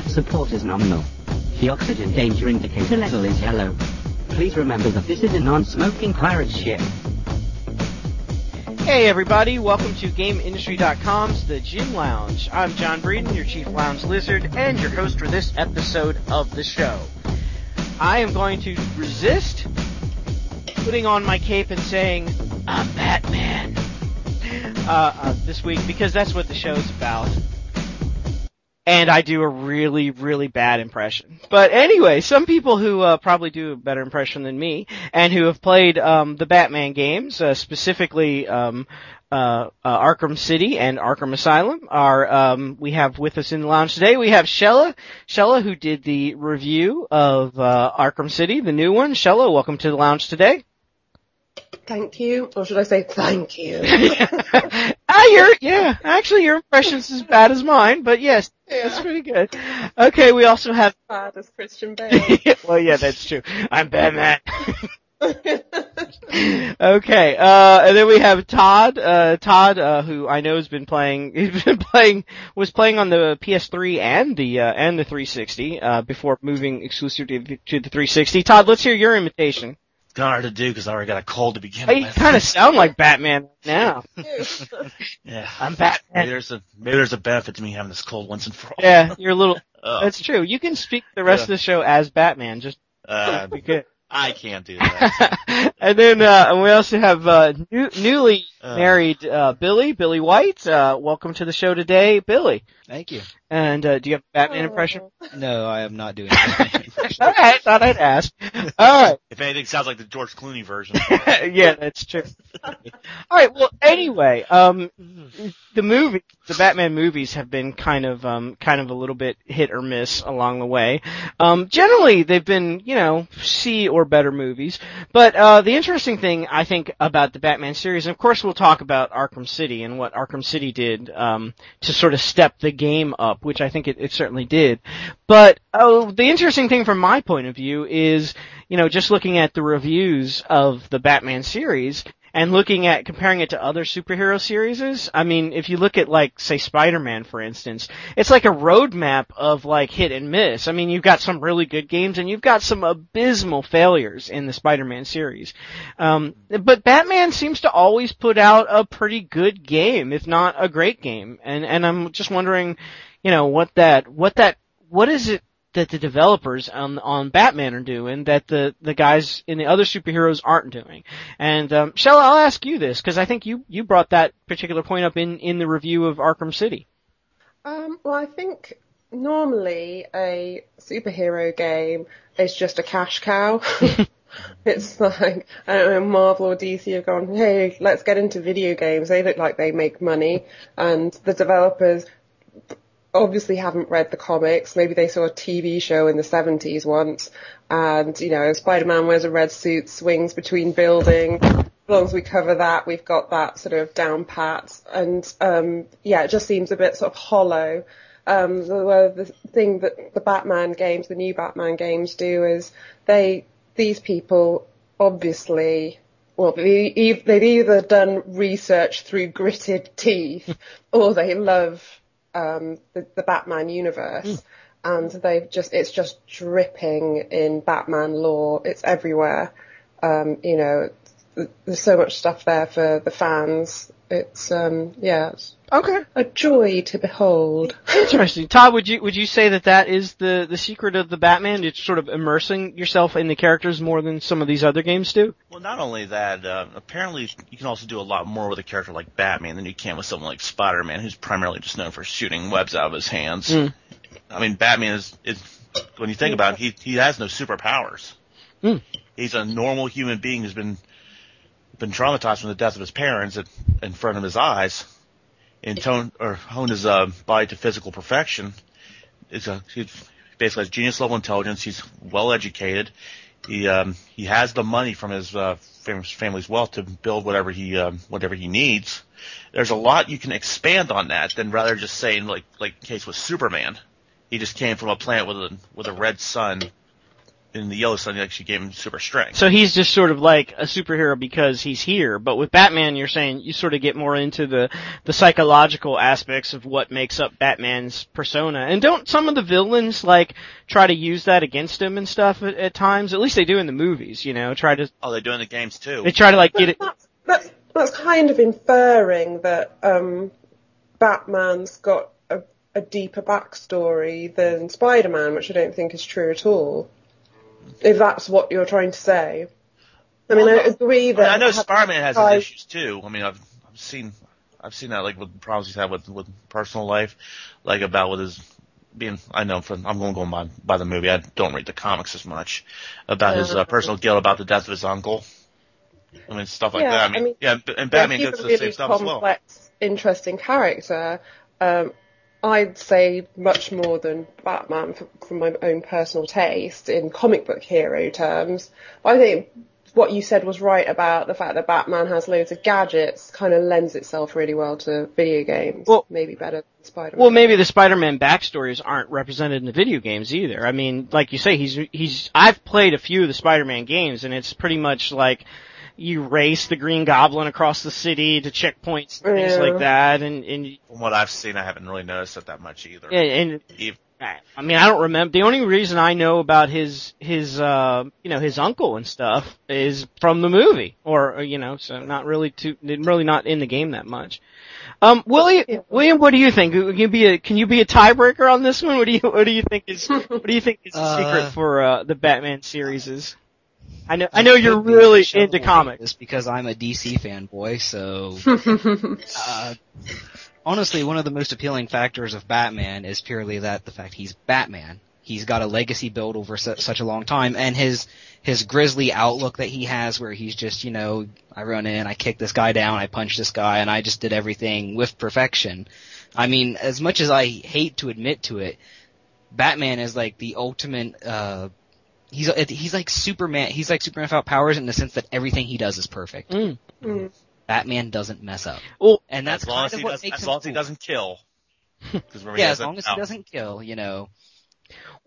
Life support is nominal. The oxygen danger indicator level is yellow. Please remember that this is a non-smoking pirate ship. Hey everybody, welcome to GameIndustry.com's The Gin Lounge. I'm John Breeden, your Chief Lounge Lizard, and your host for this episode of the show. I am going to resist putting on my cape and saying, I'm Batman, uh, uh, this week, because that's what the show is about. And I do a really, really bad impression. But anyway, some people who uh, probably do a better impression than me, and who have played um, the Batman games, uh, specifically um, uh, uh, Arkham City and Arkham Asylum, are um, we have with us in the lounge today. We have Shella, Shella, who did the review of uh, Arkham City, the new one. Shella, welcome to the lounge today. Thank you, or should I say thank you? ah, you're, yeah, actually your impression's as bad as mine, but yes, Yeah. that's pretty good. Okay, we also have, Bad as Christian Bale. well yeah, that's true. I'm Batman. okay, uh, and then we have Todd, uh, Todd, uh, who I know has been playing, he's been playing, was playing on the PS3 and the, uh, and the 360, uh, before moving exclusively to the 360. Todd, let's hear your imitation. It's kind of hard to do because I already got a cold to begin with. You kind of sound like Batman now. yeah. I'm Batman. Maybe there's a maybe there's a benefit to me having this cold once and for all. Yeah, you're a little, Uh, that's true. You can speak the rest of the show as Batman, just uh. I can't do that. and then uh, and we also have uh, new, newly Uh. married uh, Billy, Billy White. Uh, welcome to the show today, Billy. Thank you. And uh, do you have a Batman impression? No, I am not doing that. All right, thought I'd ask. All if anything, sounds like the George Clooney version. yeah, that's true. All right, well, anyway, um, the movie, the Batman movies have been kind of, um, kind of a little bit hit or miss along the way. Um, generally, they've been, you know, C or better movies. But uh, the interesting thing I think about the Batman series, and of course, we'll talk about Arkham City and what Arkham City did um, to sort of step the game up, which I think it, it certainly did. But oh, the interesting thing from my point of view is, you know, just looking at the reviews of the Batman series and looking at comparing it to other superhero series. I mean, if you look at like say Spider-Man for instance, it's like a roadmap of like hit and miss. I mean, you've got some really good games and you've got some abysmal failures in the Spider-Man series. Um, but Batman seems to always put out a pretty good game, if not a great game. And and I'm just wondering, you know, what that what that what is it that the developers on on Batman are doing that the the guys in the other superheroes aren't doing. And um, Shella, I'll ask you this because I think you you brought that particular point up in in the review of Arkham City. Um, well, I think normally a superhero game is just a cash cow. it's like, I don't know, Marvel or DC have gone, hey, let's get into video games. They look like they make money. And the developers obviously haven't read the comics. Maybe they saw a TV show in the 70s once. And, you know, Spider-Man wears a red suit, swings between buildings. As long as we cover that, we've got that sort of down pat. And, um, yeah, it just seems a bit sort of hollow. Um, the, the thing that the Batman games, the new Batman games do is they, these people obviously well, they've either done research through gritted teeth or they love um, the, the Batman universe. And they've just, it's just dripping in Batman lore. It's everywhere. Um, you know, there's so much stuff there for the fans. It's, um, yeah, it's Okay, a joy to behold. interesting. Todd, would you would you say that that is the the secret of the Batman? It's sort of immersing yourself in the characters more than some of these other games do. well, not only that, uh, apparently you can also do a lot more with a character like Batman than you can with someone like Spider-Man, who's primarily just known for shooting webs out of his hands. Mm. I mean, Batman is, is when you think about it, he he has no superpowers. Mm. He's a normal human being who's been been traumatized from the death of his parents in front of his eyes, and tone or honed his uh, body to physical perfection. Is a he basically has genius level intelligence. He's well educated. He um, he has the money from his uh, family's wealth to build whatever he um, whatever he needs. There's a lot you can expand on that than rather just saying like like case with Superman. He just came from a planet with a with a red sun in the yellow sun, he actually gave him super strength. So he's just sort of like a superhero because he's here. But with Batman, you're saying you sort of get more into the the psychological aspects of what makes up Batman's persona. And don't some of the villains like try to use that against him and stuff at, at times? At least they do in the movies. You know, try to oh, they do in the games too. they try to like get it. That's, that's, that's kind of inferring that um, Batman's got a, a deeper backstory than Spider-Man, which I don't think is true at all. If that's what you're trying to say. I mean, Well, I agree I, mean, that. I know Spider-Man has his issues too. I mean, I've, I've seen, I've seen that like with problems he's had with with personal life, like about with his being. I know from I'm going to going by by the movie. I don't read the comics as much about his uh, personal guilt about the death of his uncle. I mean, stuff like Yeah, that. I I mean, mean, yeah, and Yeah, Batman he's gets the really same stuff as well. complex, interesting character. Um, I'd say much more than Batman from my own personal taste in comic book hero terms. I think what you said was right about the fact that Batman has loads of gadgets kind of lends itself really well to video games. Well- maybe better than Spider-Man. Well, maybe the Spider-Man backstories aren't represented in the video games either. I mean, like you say, he's he's. I've played a few of the Spider-Man games, and it's pretty much like you race the Green Goblin across the city to checkpoints and things Yeah. like that, and and From what I've seen, I haven't really noticed it that much either. and, and Ev- I mean, I don't remember. The only reason I know about his his uh you know his uncle and stuff is from the movie, or or, you know, so not really too really not in the game that much. Um, William, Yeah. William, what do you think? Can you be a can you be a tiebreaker on this one? What do you what do you think is what do you think is the Uh, secret for uh, the Batman series is? I know I know you're really into comics. this because I'm a DC fanboy, so uh, honestly, one of the most appealing factors of Batman is purely that the fact he's Batman. He's got a legacy built over su- such a long time, and his his grisly outlook that he has, where he's just, you know, I run in, I kick this guy down, I punch this guy, and I just did everything with perfection. I mean, as much as I hate to admit to it, Batman is like the ultimate. uh He's he's like Superman. He's like Superman without powers in the sense that everything he does is perfect. Mm. Mm. Batman doesn't mess up. Well, And that's as long kind as of he what does, makes as him long as he cool. doesn't kill. Yeah, as long as he doesn't kill, you know.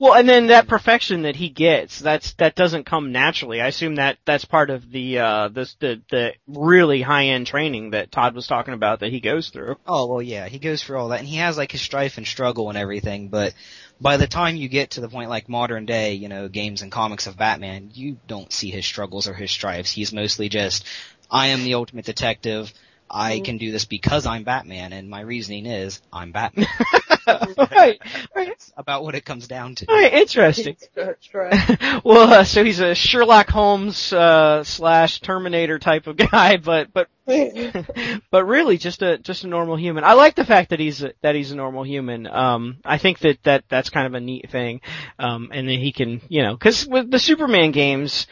Well, and then that perfection that he gets, that's that doesn't come naturally. I assume that that's part of the uh this the the really high end training that Todd was talking about that he goes through. Oh well, yeah, he goes through all that, and he has like his strife and struggle and everything. But by the time you get to the point like modern day, you know, games and comics of Batman, you don't see his struggles or his strifes. He's mostly just, I am the ultimate detective. I can do this because I'm Batman, and my reasoning is I'm Batman. right, right, That's about what it comes down to. right, interesting. Well, uh, so he's a Sherlock Holmes uh slash Terminator type of guy, but but but really just a just a normal human. I like the fact that he's a, that he's a normal human. Um, I think that that that's kind of a neat thing. Um, and that he can, you know, because with the Superman games,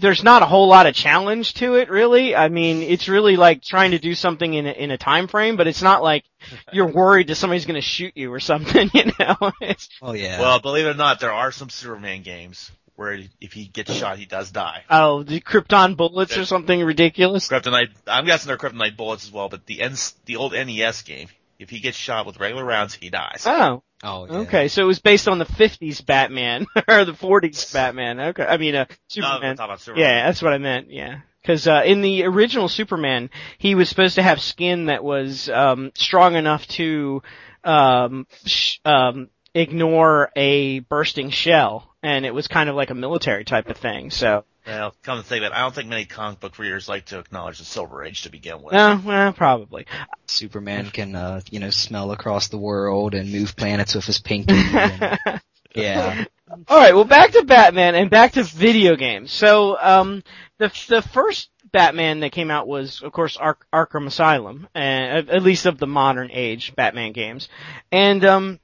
there's not a whole lot of challenge to it, really. I mean, it's really like trying to do something in a, in a time frame, but it's not like you're worried that somebody's going to shoot you or something, you know. It's, Oh yeah. Well, believe it or not, there are some Superman games where if he gets shot, he does die. oh, the Krypton bullets or something ridiculous. Kryptonite, I'm guessing they're Kryptonite bullets as well, but the N, the old NES game, if he gets shot with regular rounds, he dies. Oh, oh yeah. okay. So it was based on the 50s Batman or the 40s Batman. Okay. I mean, uh, Superman. about Superman. Yeah, that's what I meant. Yeah. Cause, uh, in the original Superman, he was supposed to have skin that was, um, strong enough to, um, sh- um, ignore a bursting shell. And it was kind of like a military type of thing. So, Well, come to think of it, I don't think many comic book readers like to acknowledge the Silver Age to begin with. no, well, probably. Superman can, uh, you know, smell across the world and move planets with his pinky. and- yeah. All right, well, back to Batman and back to video games. So, um, the the first Batman that came out was, of course, Ar- Arkham Asylum, uh, at least of the modern age Batman games, and um,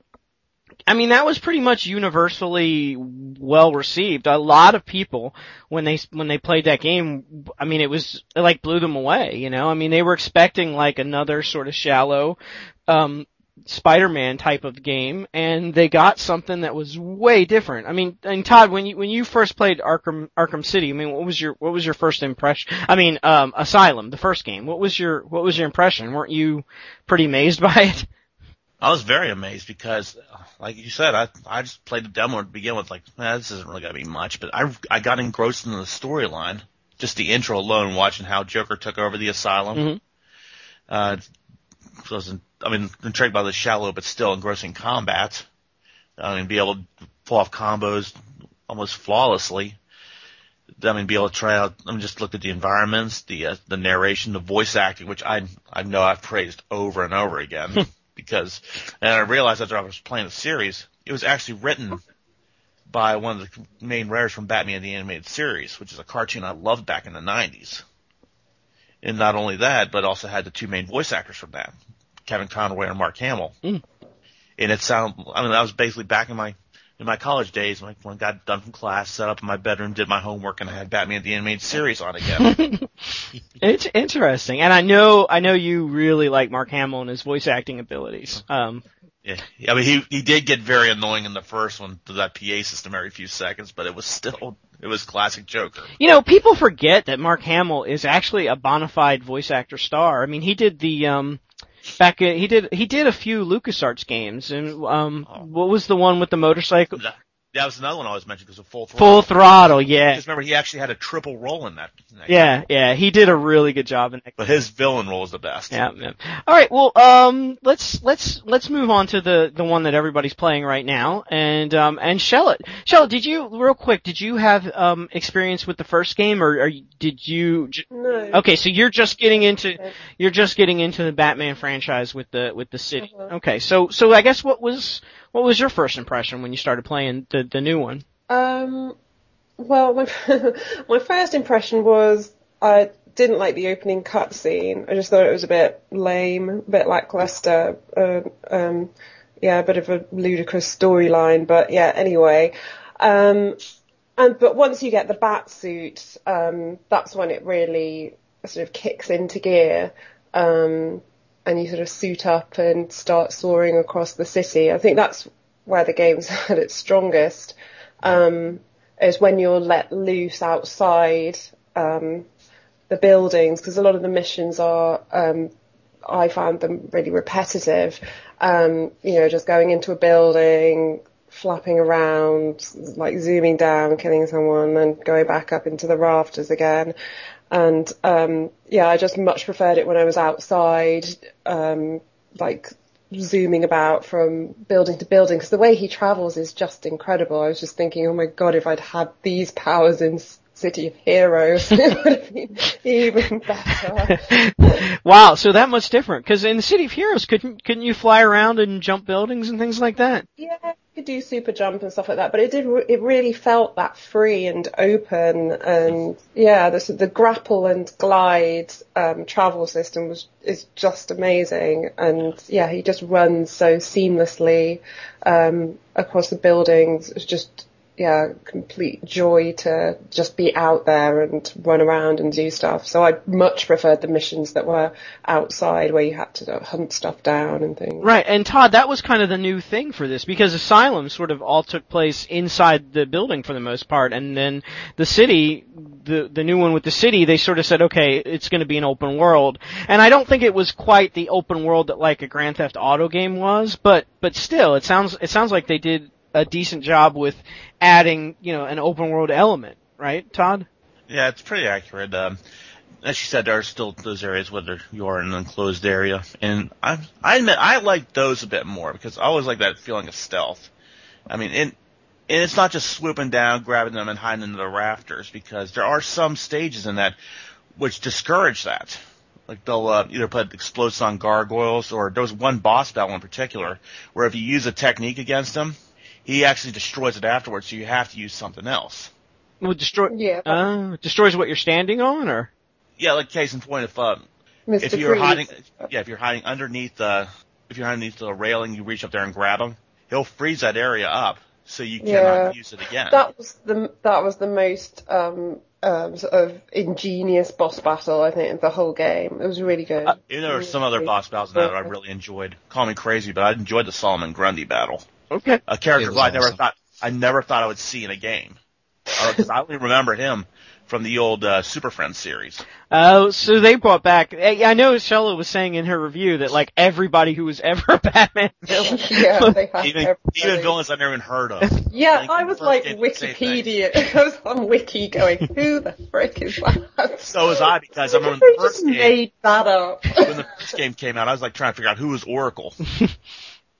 I mean that was pretty much universally well received. A lot of people when they when they played that game, I mean it was it like blew them away. You know, I mean they were expecting like another sort of shallow. Um, Spider-Man type of game, and they got something that was way different. I mean, and Todd, when you when you first played Arkham Arkham City, I mean, what was your what was your first impression? I mean, um, Asylum, the first game. What was your what was your impression? Weren't you pretty amazed by it? I was very amazed because, like you said, I I just played the demo to begin with, like, eh, this isn't really gonna be much, but I I got engrossed in the storyline, just the intro alone, watching how Joker took over the asylum. Mhm. Uh, wasn't I mean intrigued by the shallow but still engrossing combat. I mean, be able to pull off combos almost flawlessly. I mean, be able to try out. I mean, just look at the environments, the uh, the narration, the voice acting, which I I know I've praised over and over again because, and I realized after I was playing the series, it was actually written by one of the main writers from Batman the Animated Series, which is a cartoon I loved back in the '90s. And not only that, but also had the two main voice actors from that, Kevin Conroy and Mark Hamill. Mm. And it sounded, I mean, I was basically back in my in my college days, like when I got done from class, set up in my bedroom, did my homework, and I had Batman the Animated Series on again. It's interesting, and I know I know you really like Mark Hamill and his voice acting abilities. Um, yeah, I mean, he he did get very annoying in the first one to that PA system every few seconds, but it was still it was classic Joker. you know, people forget that Mark Hamill is actually a bona fide voice actor star. I mean, he did the um back in, he did he did a few LucasArts games, and um Oh. what was the one with the motorcycle? That was another one I always mentioned because of Full Throttle. Full Throttle, yeah, Because remember, he actually had a triple role in that. in that yeah, yeah. He did a really good job in that. But his villain role is the best. Yeah, yeah. All right. Well, um, let's let's let's move on to the the one that everybody's playing right now, and um and Shellot. Shellot, did you real quick? Did you have um experience with the first game, or, or did you? j- No. Okay, so you're just getting into you're just getting into the Batman franchise with the with the city. Uh-huh. Okay, so so I guess what was what was your first impression when you started playing the the new one? Um, well, my my first impression was I didn't like the opening cutscene. I just thought it was a bit lame, a bit lackluster. Uh, um, yeah, a bit of a ludicrous storyline. But yeah, anyway. Um, and but once you get the bat suit, um, that's when it really sort of kicks into gear. Um, and you sort of suit up and start soaring across the city. I think that's where the game's at its strongest um, is when you're let loose outside um, the buildings because a lot of the missions are um, I found them really repetitive. Um, you know, just going into a building, flapping around, like zooming down, killing someone, and going back up into the rafters again. And um, yeah, I just much preferred it when I was outside, um, like zooming about from building to building because the way he travels is just incredible. I was just thinking, oh my god, if I'd had these powers in City of Heroes, it would have been even better. wow, so that much different because in the City of Heroes, couldn't couldn't you fly around and jump buildings and things like that? Yeah, could do super jump and stuff like that, but it did. It really felt that free and open, and yeah, the the grapple and glide um, travel system was is just amazing, and yeah, he just runs so seamlessly um, across the buildings. It's just yeah, complete joy to just be out there and run around and do stuff. So I much preferred the missions that were outside where you had to hunt stuff down and things. Right, and Todd, that was kind of the new thing for this because Asylum sort of all took place inside the building for the most part, and then the city, the the new one with the city, they sort of said, okay, it's going to be an open world, and I don't think it was quite the open world that like a Grand Theft Auto game was, but but still, it sounds it sounds like they did a decent job with adding, you know, an open world element, right, Todd? Yeah, it's pretty accurate. Um, as you said, there are still those areas where you are in an enclosed area, and I, I admit I like those a bit more because I always like that feeling of stealth. I mean, and, and it's not just swooping down, grabbing them, and hiding into the rafters because there are some stages in that which discourage that. Like they'll uh, either put explosives on gargoyles, or there was one boss battle in particular where if you use a technique against him, he actually destroys it afterwards. So you have to use something else. Well, destroy, Yeah, uh, destroys what you're standing on, or Yeah, like case in point, if uh, Mr. if you're Freeze. hiding, yeah, if you're hiding underneath the, if you're underneath the railing, you reach up there and grab him. He'll freeze that area up, so you cannot Yeah. use it again. That was the that was the most um, um, sort of ingenious boss battle I think of the whole game. It was really good. Uh, Even there were some other boss battles in that I really enjoyed. Call me crazy, but I enjoyed the Solomon Grundy battle. Okay. A character who I never awesome. thought I never thought I would see in a game. Because I only remember him from the old uh, Super Friends series. Oh, so they brought back. eh, I know Shella was saying in her review that like everybody who was ever a Batman villain. yeah, they have Even everybody. even villains I've never even heard of. Yeah, Like, I was like game, same thing. Wikipedia. I was on Wiki going, who the frick is that? So was I because I remember they the first just game made that up. when the first game came out, I was like trying to figure out who was Oracle.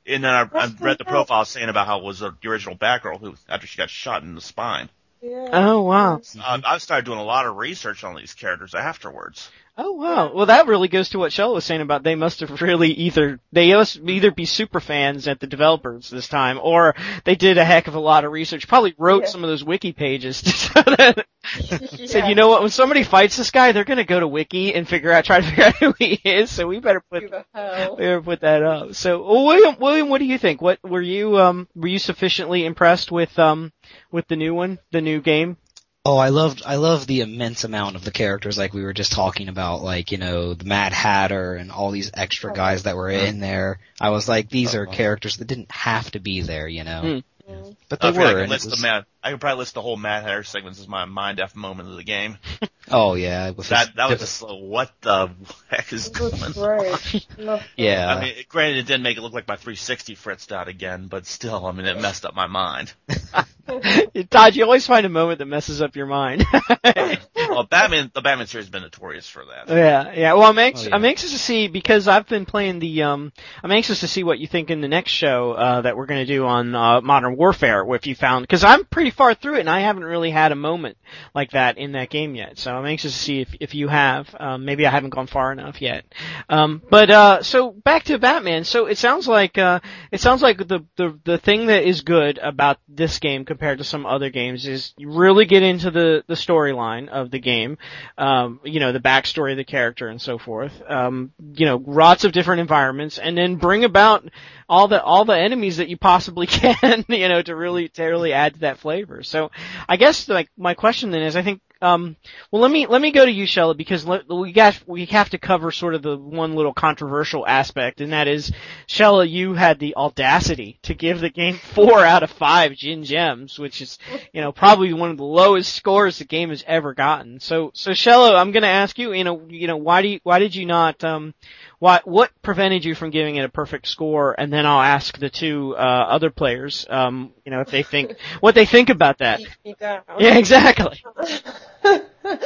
And then I, I read the hell? profile saying about how it was the original Batgirl who after she got shot in the spine. Yeah. Oh wow. Uh, I started doing a lot of research on these characters afterwards. Oh wow. Well, that really goes to what Shella was saying about they must have really either they must either be super fans at the developers this time, or they did a heck of a lot of research. Probably wrote Yeah. some of those wiki pages. So that, Yeah. Said, you know what? When somebody fights this guy, they're gonna go to wiki and figure out, try to figure out who he is. So we better put Who the hell? we better put that up. So, well, William, William, what do you think? What were you um were you sufficiently impressed with um with the new one, the new game? Oh, I loved I love the immense amount of the characters like we were just talking about, like, you know, the Mad Hatter and all these extra guys that were in there. I was like, these are characters that didn't have to be there, you know. Hmm. But they I, feel like I could and list was- the Mad, I could probably list the whole Mad Hatter segments as my mind f moment of the game. oh yeah, with That his- that was just uh, what the heck is It going was on? great. Loved it. yeah. I mean, granted, it didn't make it look like my 360 fritzed out again, but still, I mean, it messed up my mind. Todd, you always find a moment that messes up your mind. well, Batman, the Batman series has been notorious for that. Yeah, yeah. Well, I'm anxious. Oh, yeah. I'm anxious to see because I've been playing the. Um, I'm anxious to see what you think in the next show uh, that we're going to do on uh, Modern Warfare. If you found, because I'm pretty far through it and I haven't really had a moment like that in that game yet. So I'm anxious to see if if you have. Um, maybe I haven't gone far enough yet. Um, but uh, so back to Batman. So it sounds like uh, it sounds like the the the thing that is good about this game compared to some other games is you really get into the the storyline of the game um, you know, the backstory of the character and so forth. Um, you know, lots of different environments, and then bring about all the all the enemies that you possibly can, you know, to really to really add to that flavor. So, I guess like my question then is, I think. Um, well, let me let me go to you, Shella, because we got we have to cover sort of the one little controversial aspect, and that is, Shella, you had the audacity to give the game four out of five Gin Gems, which is you know, probably one of the lowest scores the game has ever gotten. So, so Shello, I'm going to ask you, you know, you know, why do you, why did you not, um, why, what prevented you from giving it a perfect score? And then I'll ask the two, uh, other players, um, you know, if they think, what they think about that. Keep me down. Yeah, exactly. um,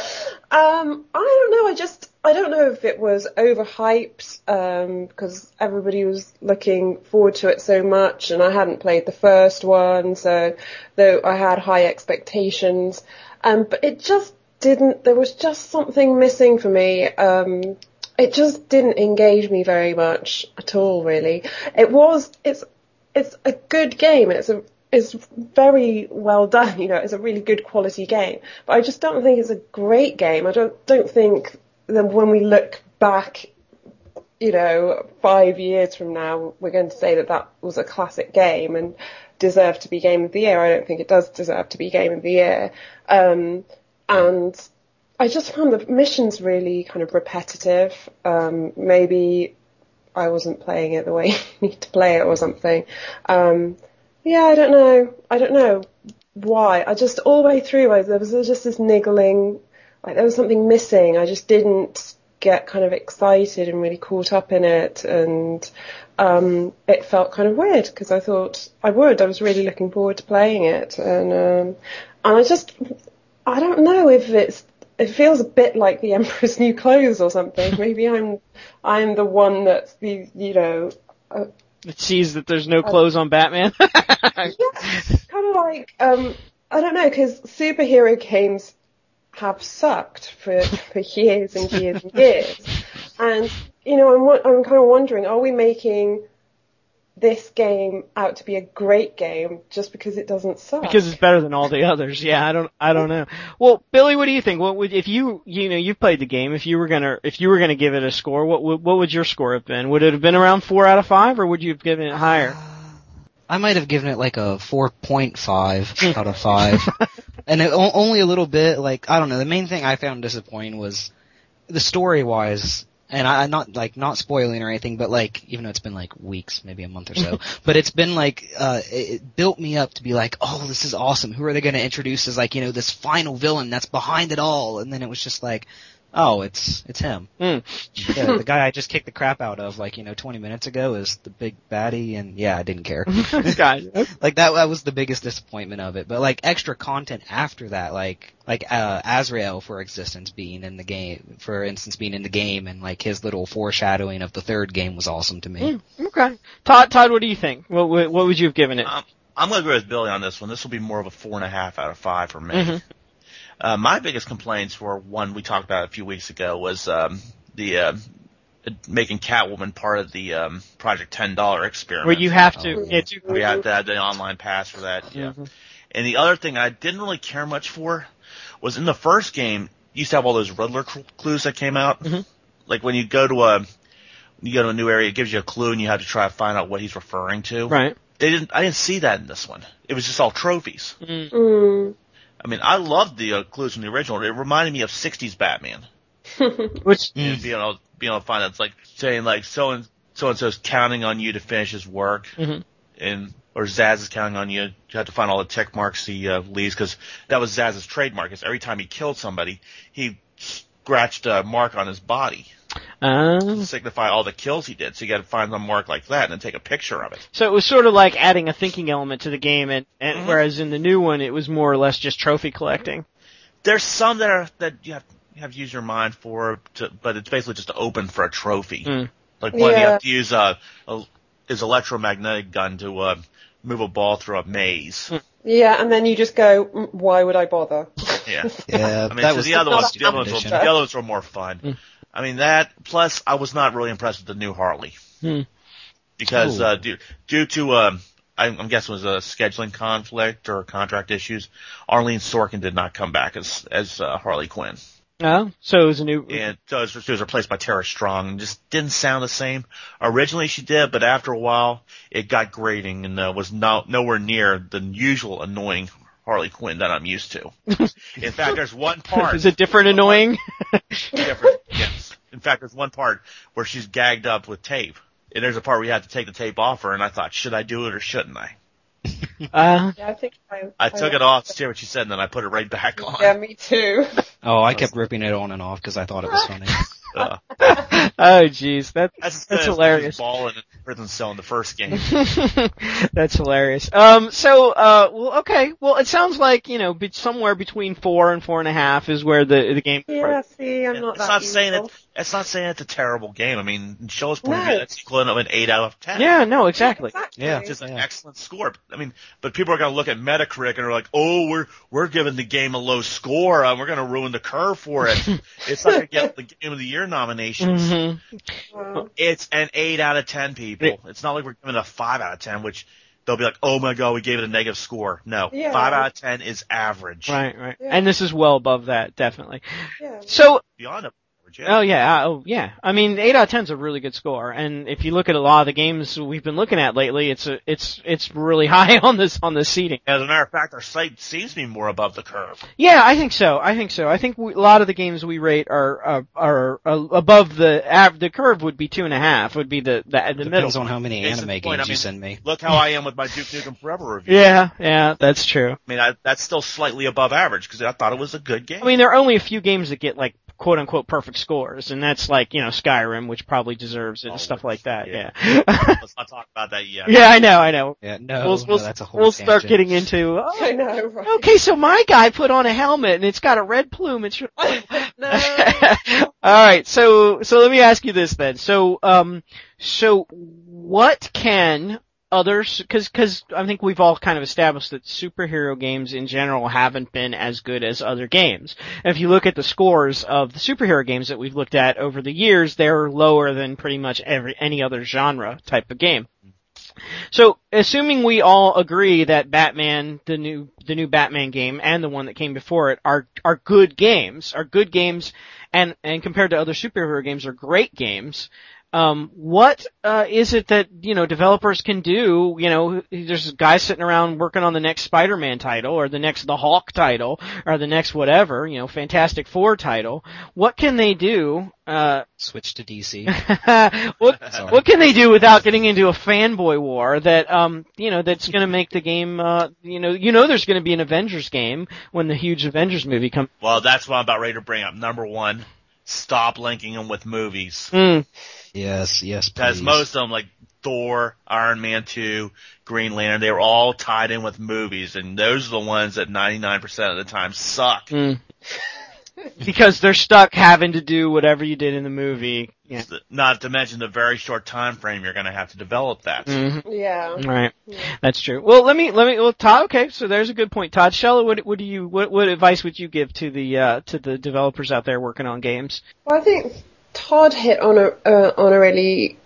I don't know. I just I don't know if it was overhyped um, because everybody was looking forward to it so much, and I hadn't played the first one, so though I had high expectations, um, but it just didn't. There was just something missing for me. Um, it just didn't engage me very much at all, really. It was. It's it's a good game. It's a it's very well done. You know, it's a really good quality game. But I just don't think it's a great game. I don't don't think that when we look back, you know, five years from now, we're going to say that that was a classic game and deserved to be game of the year. I don't think it does deserve to be game of the year. Um, and I just found the missions really kind of repetitive. Um, maybe I wasn't playing it the way you need to play it or something. Um, yeah, I don't know. I don't know why. I just all the way through, I, there was just this niggling, like there was something missing. I just didn't get kind of excited and really caught up in it, and um, it felt kind of weird because I thought I would. I was really looking forward to playing it, and um, and I just, I don't know if it's. It feels a bit like the Emperor's New Clothes or something. Maybe I'm, I'm the one that's the, you know, uh, It sees that there's no clothes on Batman. yeah, kind of like um, I don't know because superhero games have sucked for for years and years and years, and you know I'm I'm kind of wondering are we making this game out to be a great game just because it doesn't suck? because it's better than all the others. Yeah, I don't, I don't know. Well, Billy, what do you think? What would if you, you know, you've played the game. If you were gonna, if you were gonna give it a score, what would, what would your score have been? Would it have been around four out of five, or would you have given it higher? I might have given it like a 4.5 out of 5. and it, only a little bit, like, I don't know, the main thing I found disappointing was the story wise, and I, I'm not like not spoiling or anything, but like even though it's been like weeks, maybe a month or so, but it's been like uh, it built me up to be like, oh, this is awesome. Who are they going to introduce as like you know this final villain that's behind it all? And then it was just like, oh, it's it's him. Mm. the, the guy I just kicked the crap out of like you know 20 minutes ago is the big baddie, and yeah, I didn't care. Gotcha. like that, that was the biggest disappointment of it. But like extra content after that, like like uh, Azrael for existence being in the game, for instance, being in the game, and like his little foreshadowing of the third game was awesome to me. Mm, okay. Todd, Todd, what do you think? What, what, what would you have given it? Um, I'm going to go with Billy on this one. This will be more of a four and a half out of five for me. Mhm. Uh, my biggest complaints were one we talked about a few weeks ago was um, the uh, making Catwoman part of the um, Project Ten Dollar experiment. Where you have to, Oh. yeah, to, we had the, the online pass for that. Yeah. Mhm. And the other thing I didn't really care much for was in the first game, you used to have all those Riddler cl- clues that came out. Mhm. Like when you go to a, you go to a new area, it gives you a clue and you have to try to find out what he's referring to. right. They didn't, I didn't see that in this one. It was just all trophies. Mm. I mean, I loved the uh, clues from the original. It reminded me of 60s Batman. Which. And being able, being able to find out, it's like saying like so and so and so's counting on you to finish his work, Mhm. and or Zsasz is counting on you. You have to find all the tick marks he uh, leaves because that was Zsasz's trademark. Is every time he killed somebody, he scratched a mark on his body uh, to signify all the kills he did. So you got to find a mark like that and then take a picture of it. so it was sort of like adding a thinking element to the game, and, and Mhm. whereas in the new one, it was more or less just trophy collecting. There's some that are that you have you have to use your mind for, to, but it's basically just to open for a trophy. Mm. Like one, you have to use a, a his electromagnetic gun to uh, move a ball through a maze. Yeah, and then you just go, "Mm, why would I bother? Yeah. Yeah, I mean, that so was the other ones, the other ones, were, the other ones were more fun. Mm. I mean that. Plus, I was not really impressed with the new Harley Hmm. because uh, due, due to um, I'm, I'm guessing it was a scheduling conflict or contract issues. Arlene Sorkin did not come back as as uh, Harley Quinn, Oh, so it was a new. and uh, she was replaced by Tara Strong, and just didn't sound the same. Originally, she did, but after a while, it got grating and uh, was no, nowhere near the usual annoying Harley Quinn that I'm used to. In fact, there's one part. Is it different annoying? different. Yes. In fact, there's one part where she's gagged up with tape. And there's a part where you have to take the tape off her, and I thought, should I do it or shouldn't I? Uh, Yeah, I think I, I took it off to hear what she said, and then I put it right back on. Yeah, me too. Oh, I kept ripping it on and off because I thought it was funny. Uh, oh jeez, that that's That's hilarious. Ball in prison cell in the first game. That's hilarious. Um, so, uh, well, okay. Well, it sounds like you know, be- somewhere between four and four and a half is where the the game. Yeah, see, I'm not it's that not saying evil. it. It's not saying it's a terrible game. I mean, in Show's point of No. view, that's equivalent of an eight out of ten. Yeah, no, exactly. Exactly. Yeah. It's just an Yeah. excellent score. I mean, but people are going to look at Metacritic and are like, "Oh, we're we're giving the game a low score. Uh, we're going to ruin the curve for it. it's not going to get the Game of the Year nominations." hmm It's an eight out of ten, people. It's not like we're giving it a five out of ten, which they'll be like, "Oh my god, we gave it a negative score." No, Yeah. five out of ten is average. Right, right. Yeah. And this is well above that, definitely. Yeah. So, Beyond average. Yeah. oh yeah, uh, oh yeah. I mean, eight out of ten is a really good score, and if you look at a lot of the games we've been looking at lately, it's a, it's it's really high on this on the seating. As a matter of fact, our site seems to be more above the curve. Yeah, I think so. I think so. I think we, a lot of the games we rate are are, are uh, above the av- the curve would be two and a half would be the the, the Depends middle. on how many Case in anime point, games I you mean- send me. Look how I am with my Duke Nukem Forever review. Yeah, yeah, that's true. I mean, I, that's still slightly above average because I thought it was a good game. I mean, there are only a few games that get like quote unquote perfect scores, and that's like you know Skyrim, which probably deserves it and Oh, stuff like that. Yeah. yeah. Yeah, Let's not talk about that yet. Yeah, I know, I know. Yeah, no, we'll we'll, that's a whole we'll start getting into. I Oh, know, right? okay, so my guy put on a helmet and it's got a red plume. It's no. All right, so so let me ask you this then. So um, so what can others? Because because I think we've all kind of established that superhero games in general haven't been as good as other games. And if you look at the scores of the superhero games that we've looked at over the years, they're lower than pretty much every any other genre type of game. So, assuming we all agree that Batman, the new the new Batman game, and the one that came before it are are good games, are good games, and and compared to other superhero games, are great games. Um, what uh, is it that you know developers can do? You know, there's guys sitting around working on the next Spider-Man title, or the next The Hulk title, or the next whatever, you know, Fantastic Four title. What can they do? Uh, Switch to DC. what what can they do without getting into a fanboy war that um you know that's going to make the game uh you know you know there's going to be an Avengers game when the huge Avengers movie comes. Well, that's what I'm about ready to bring up. Number one, stop linking them with movies. Mm. yes, yes, Because please. most of them, like Thor, Iron Man 2, Green Lantern, they were all tied in with movies, and those are the ones that 99% of the time suck. Mm. because they're stuck having to do whatever you did in the movie. Yeah. Not to mention the very short time frame you're going to have to develop that. Mhm. Yeah. Right. That's true. Well, let me let me. Well, Todd. Okay, so there's a good point. Todd Shella, what what do you what what advice would you give to the uh to the developers out there working on games? Well, I think Todd hit on a uh, on a really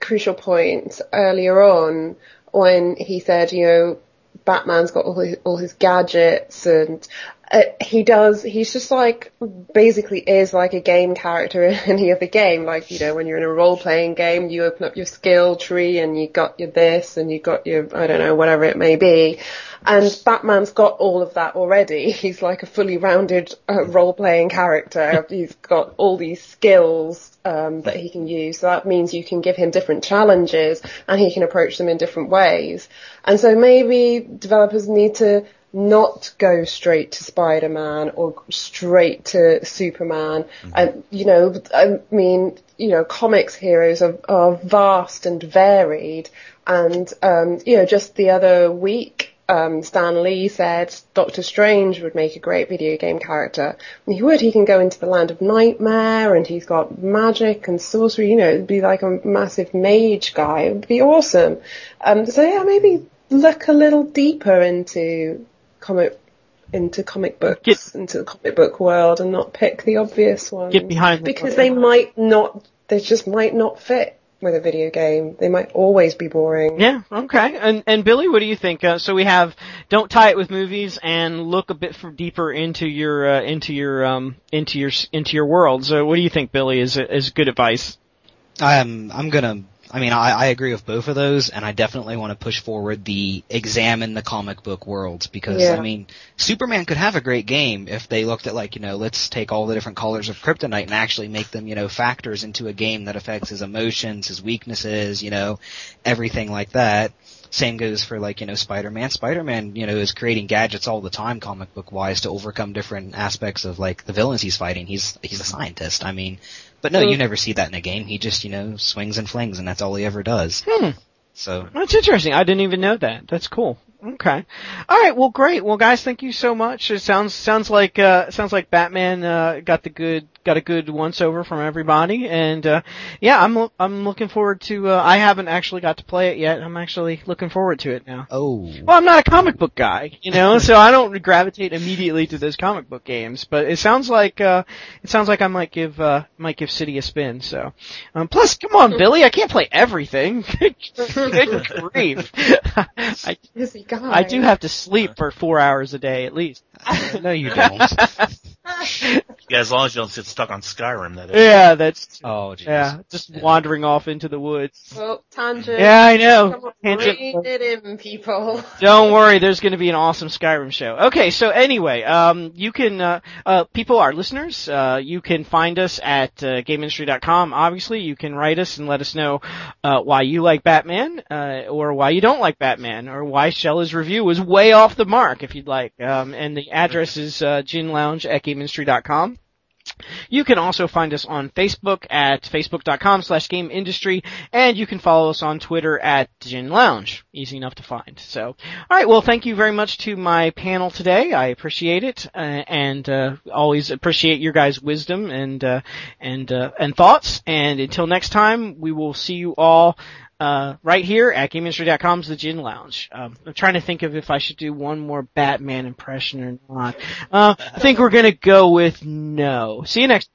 crucial point earlier on when he said, you know, Batman's got all his, all his gadgets and uh, he does. He's just like basically is like a game character in any other game. Like you know, when you're in a role playing game, you open up your skill tree and you got your this and you got your I don't know whatever it may be. And Batman's got all of that already. He's like a fully rounded uh, role playing character. He's got all these skills um, that he can use. So that means you can give him different challenges and he can approach them in different ways. And so maybe developers need to not go straight to Spider-Man or straight to Superman. And, you know, I mean, you know, comics heroes are, are vast and varied. And, um, you know, just the other week, um, Stan Lee said Doctor Strange would make a great video game character. And he would. He can go into the land of nightmare and he's got magic and sorcery. You know, it'd be like a massive mage guy. It would be awesome. Um, so yeah, maybe look a little deeper into comic, into comic books, Get- into the comic book world and not pick the obvious ones. Get behind the Because they might not, they just might not fit with a video game. They might always be boring. Yeah, okay. And and Billy, what do you think? Uh, so we have don't tie it with movies and look a bit for deeper into your uh, into your um into your into your world. So what do you think, Billy? Is is good advice? I'm I'm gonna. I mean, I, I agree with both of those, and I definitely want to push forward the examine the comic book worlds because Yeah. I mean, Superman could have a great game if they looked at like you know, let's take all the different colors of kryptonite and actually make them you know factors into a game that affects his emotions, his weaknesses, you know, everything like that. Same goes for like, you know, Spider-Man. Spider-Man, you know, is creating gadgets all the time comic book wise to overcome different aspects of like the villains he's fighting. He's he's a scientist. I mean, but no, Mm. you never see that in a game. He just, you know, swings and flings and that's all he ever does. Hmm. So That's interesting. I didn't even know that. That's cool. Okay. All right. Well, great. Well, guys, thank you so much. It sounds sounds like uh sounds like Batman uh got the good got a good once over from everybody, and uh yeah, I'm lo- I'm looking forward to. uh I haven't actually got to play it yet. I'm actually looking forward to it now. Oh. Well, I'm not a comic book guy, you know, so I don't gravitate immediately to those comic book games. But it sounds like uh it sounds like I might give uh might give City a spin. So, um, plus, come on, Billy, I can't play everything. Good grief! I I do have to sleep for four hours a day at least. No, you don't. Yeah, as long as you don't sit stuck on Skyrim, that is. Yeah, that's oh, jeez. yeah, just wandering off into the woods. Well, tangent. Yeah, I know. Come Tangent. it in, people. Don't worry, there's going to be an awesome Skyrim show. Okay, so anyway, um, you can, uh, uh, people, our listeners, uh, you can find us at uh, GameIndustry.com. Obviously, you can write us and let us know uh, why you like Batman, uh, or why you don't like Batman, or why Shella's review was way off the mark, if you'd like. Um, and the address is uh, Gin Lounge at GameIndustry.com. You can also find us on Facebook at facebook.com slash game industry, and you can follow us on Twitter at Gin Lounge. Easy enough to find. So, alright, well thank you very much to my panel today. I appreciate it, uh, and, uh, always appreciate your guys' wisdom and, uh, and, uh, and thoughts, and until next time, we will see you all uh, right here at GameIndustry.com's The Gin Lounge. Um, I'm trying to think of if I should do one more Batman impression or not. Uh, I think we're gonna go with no. See you next.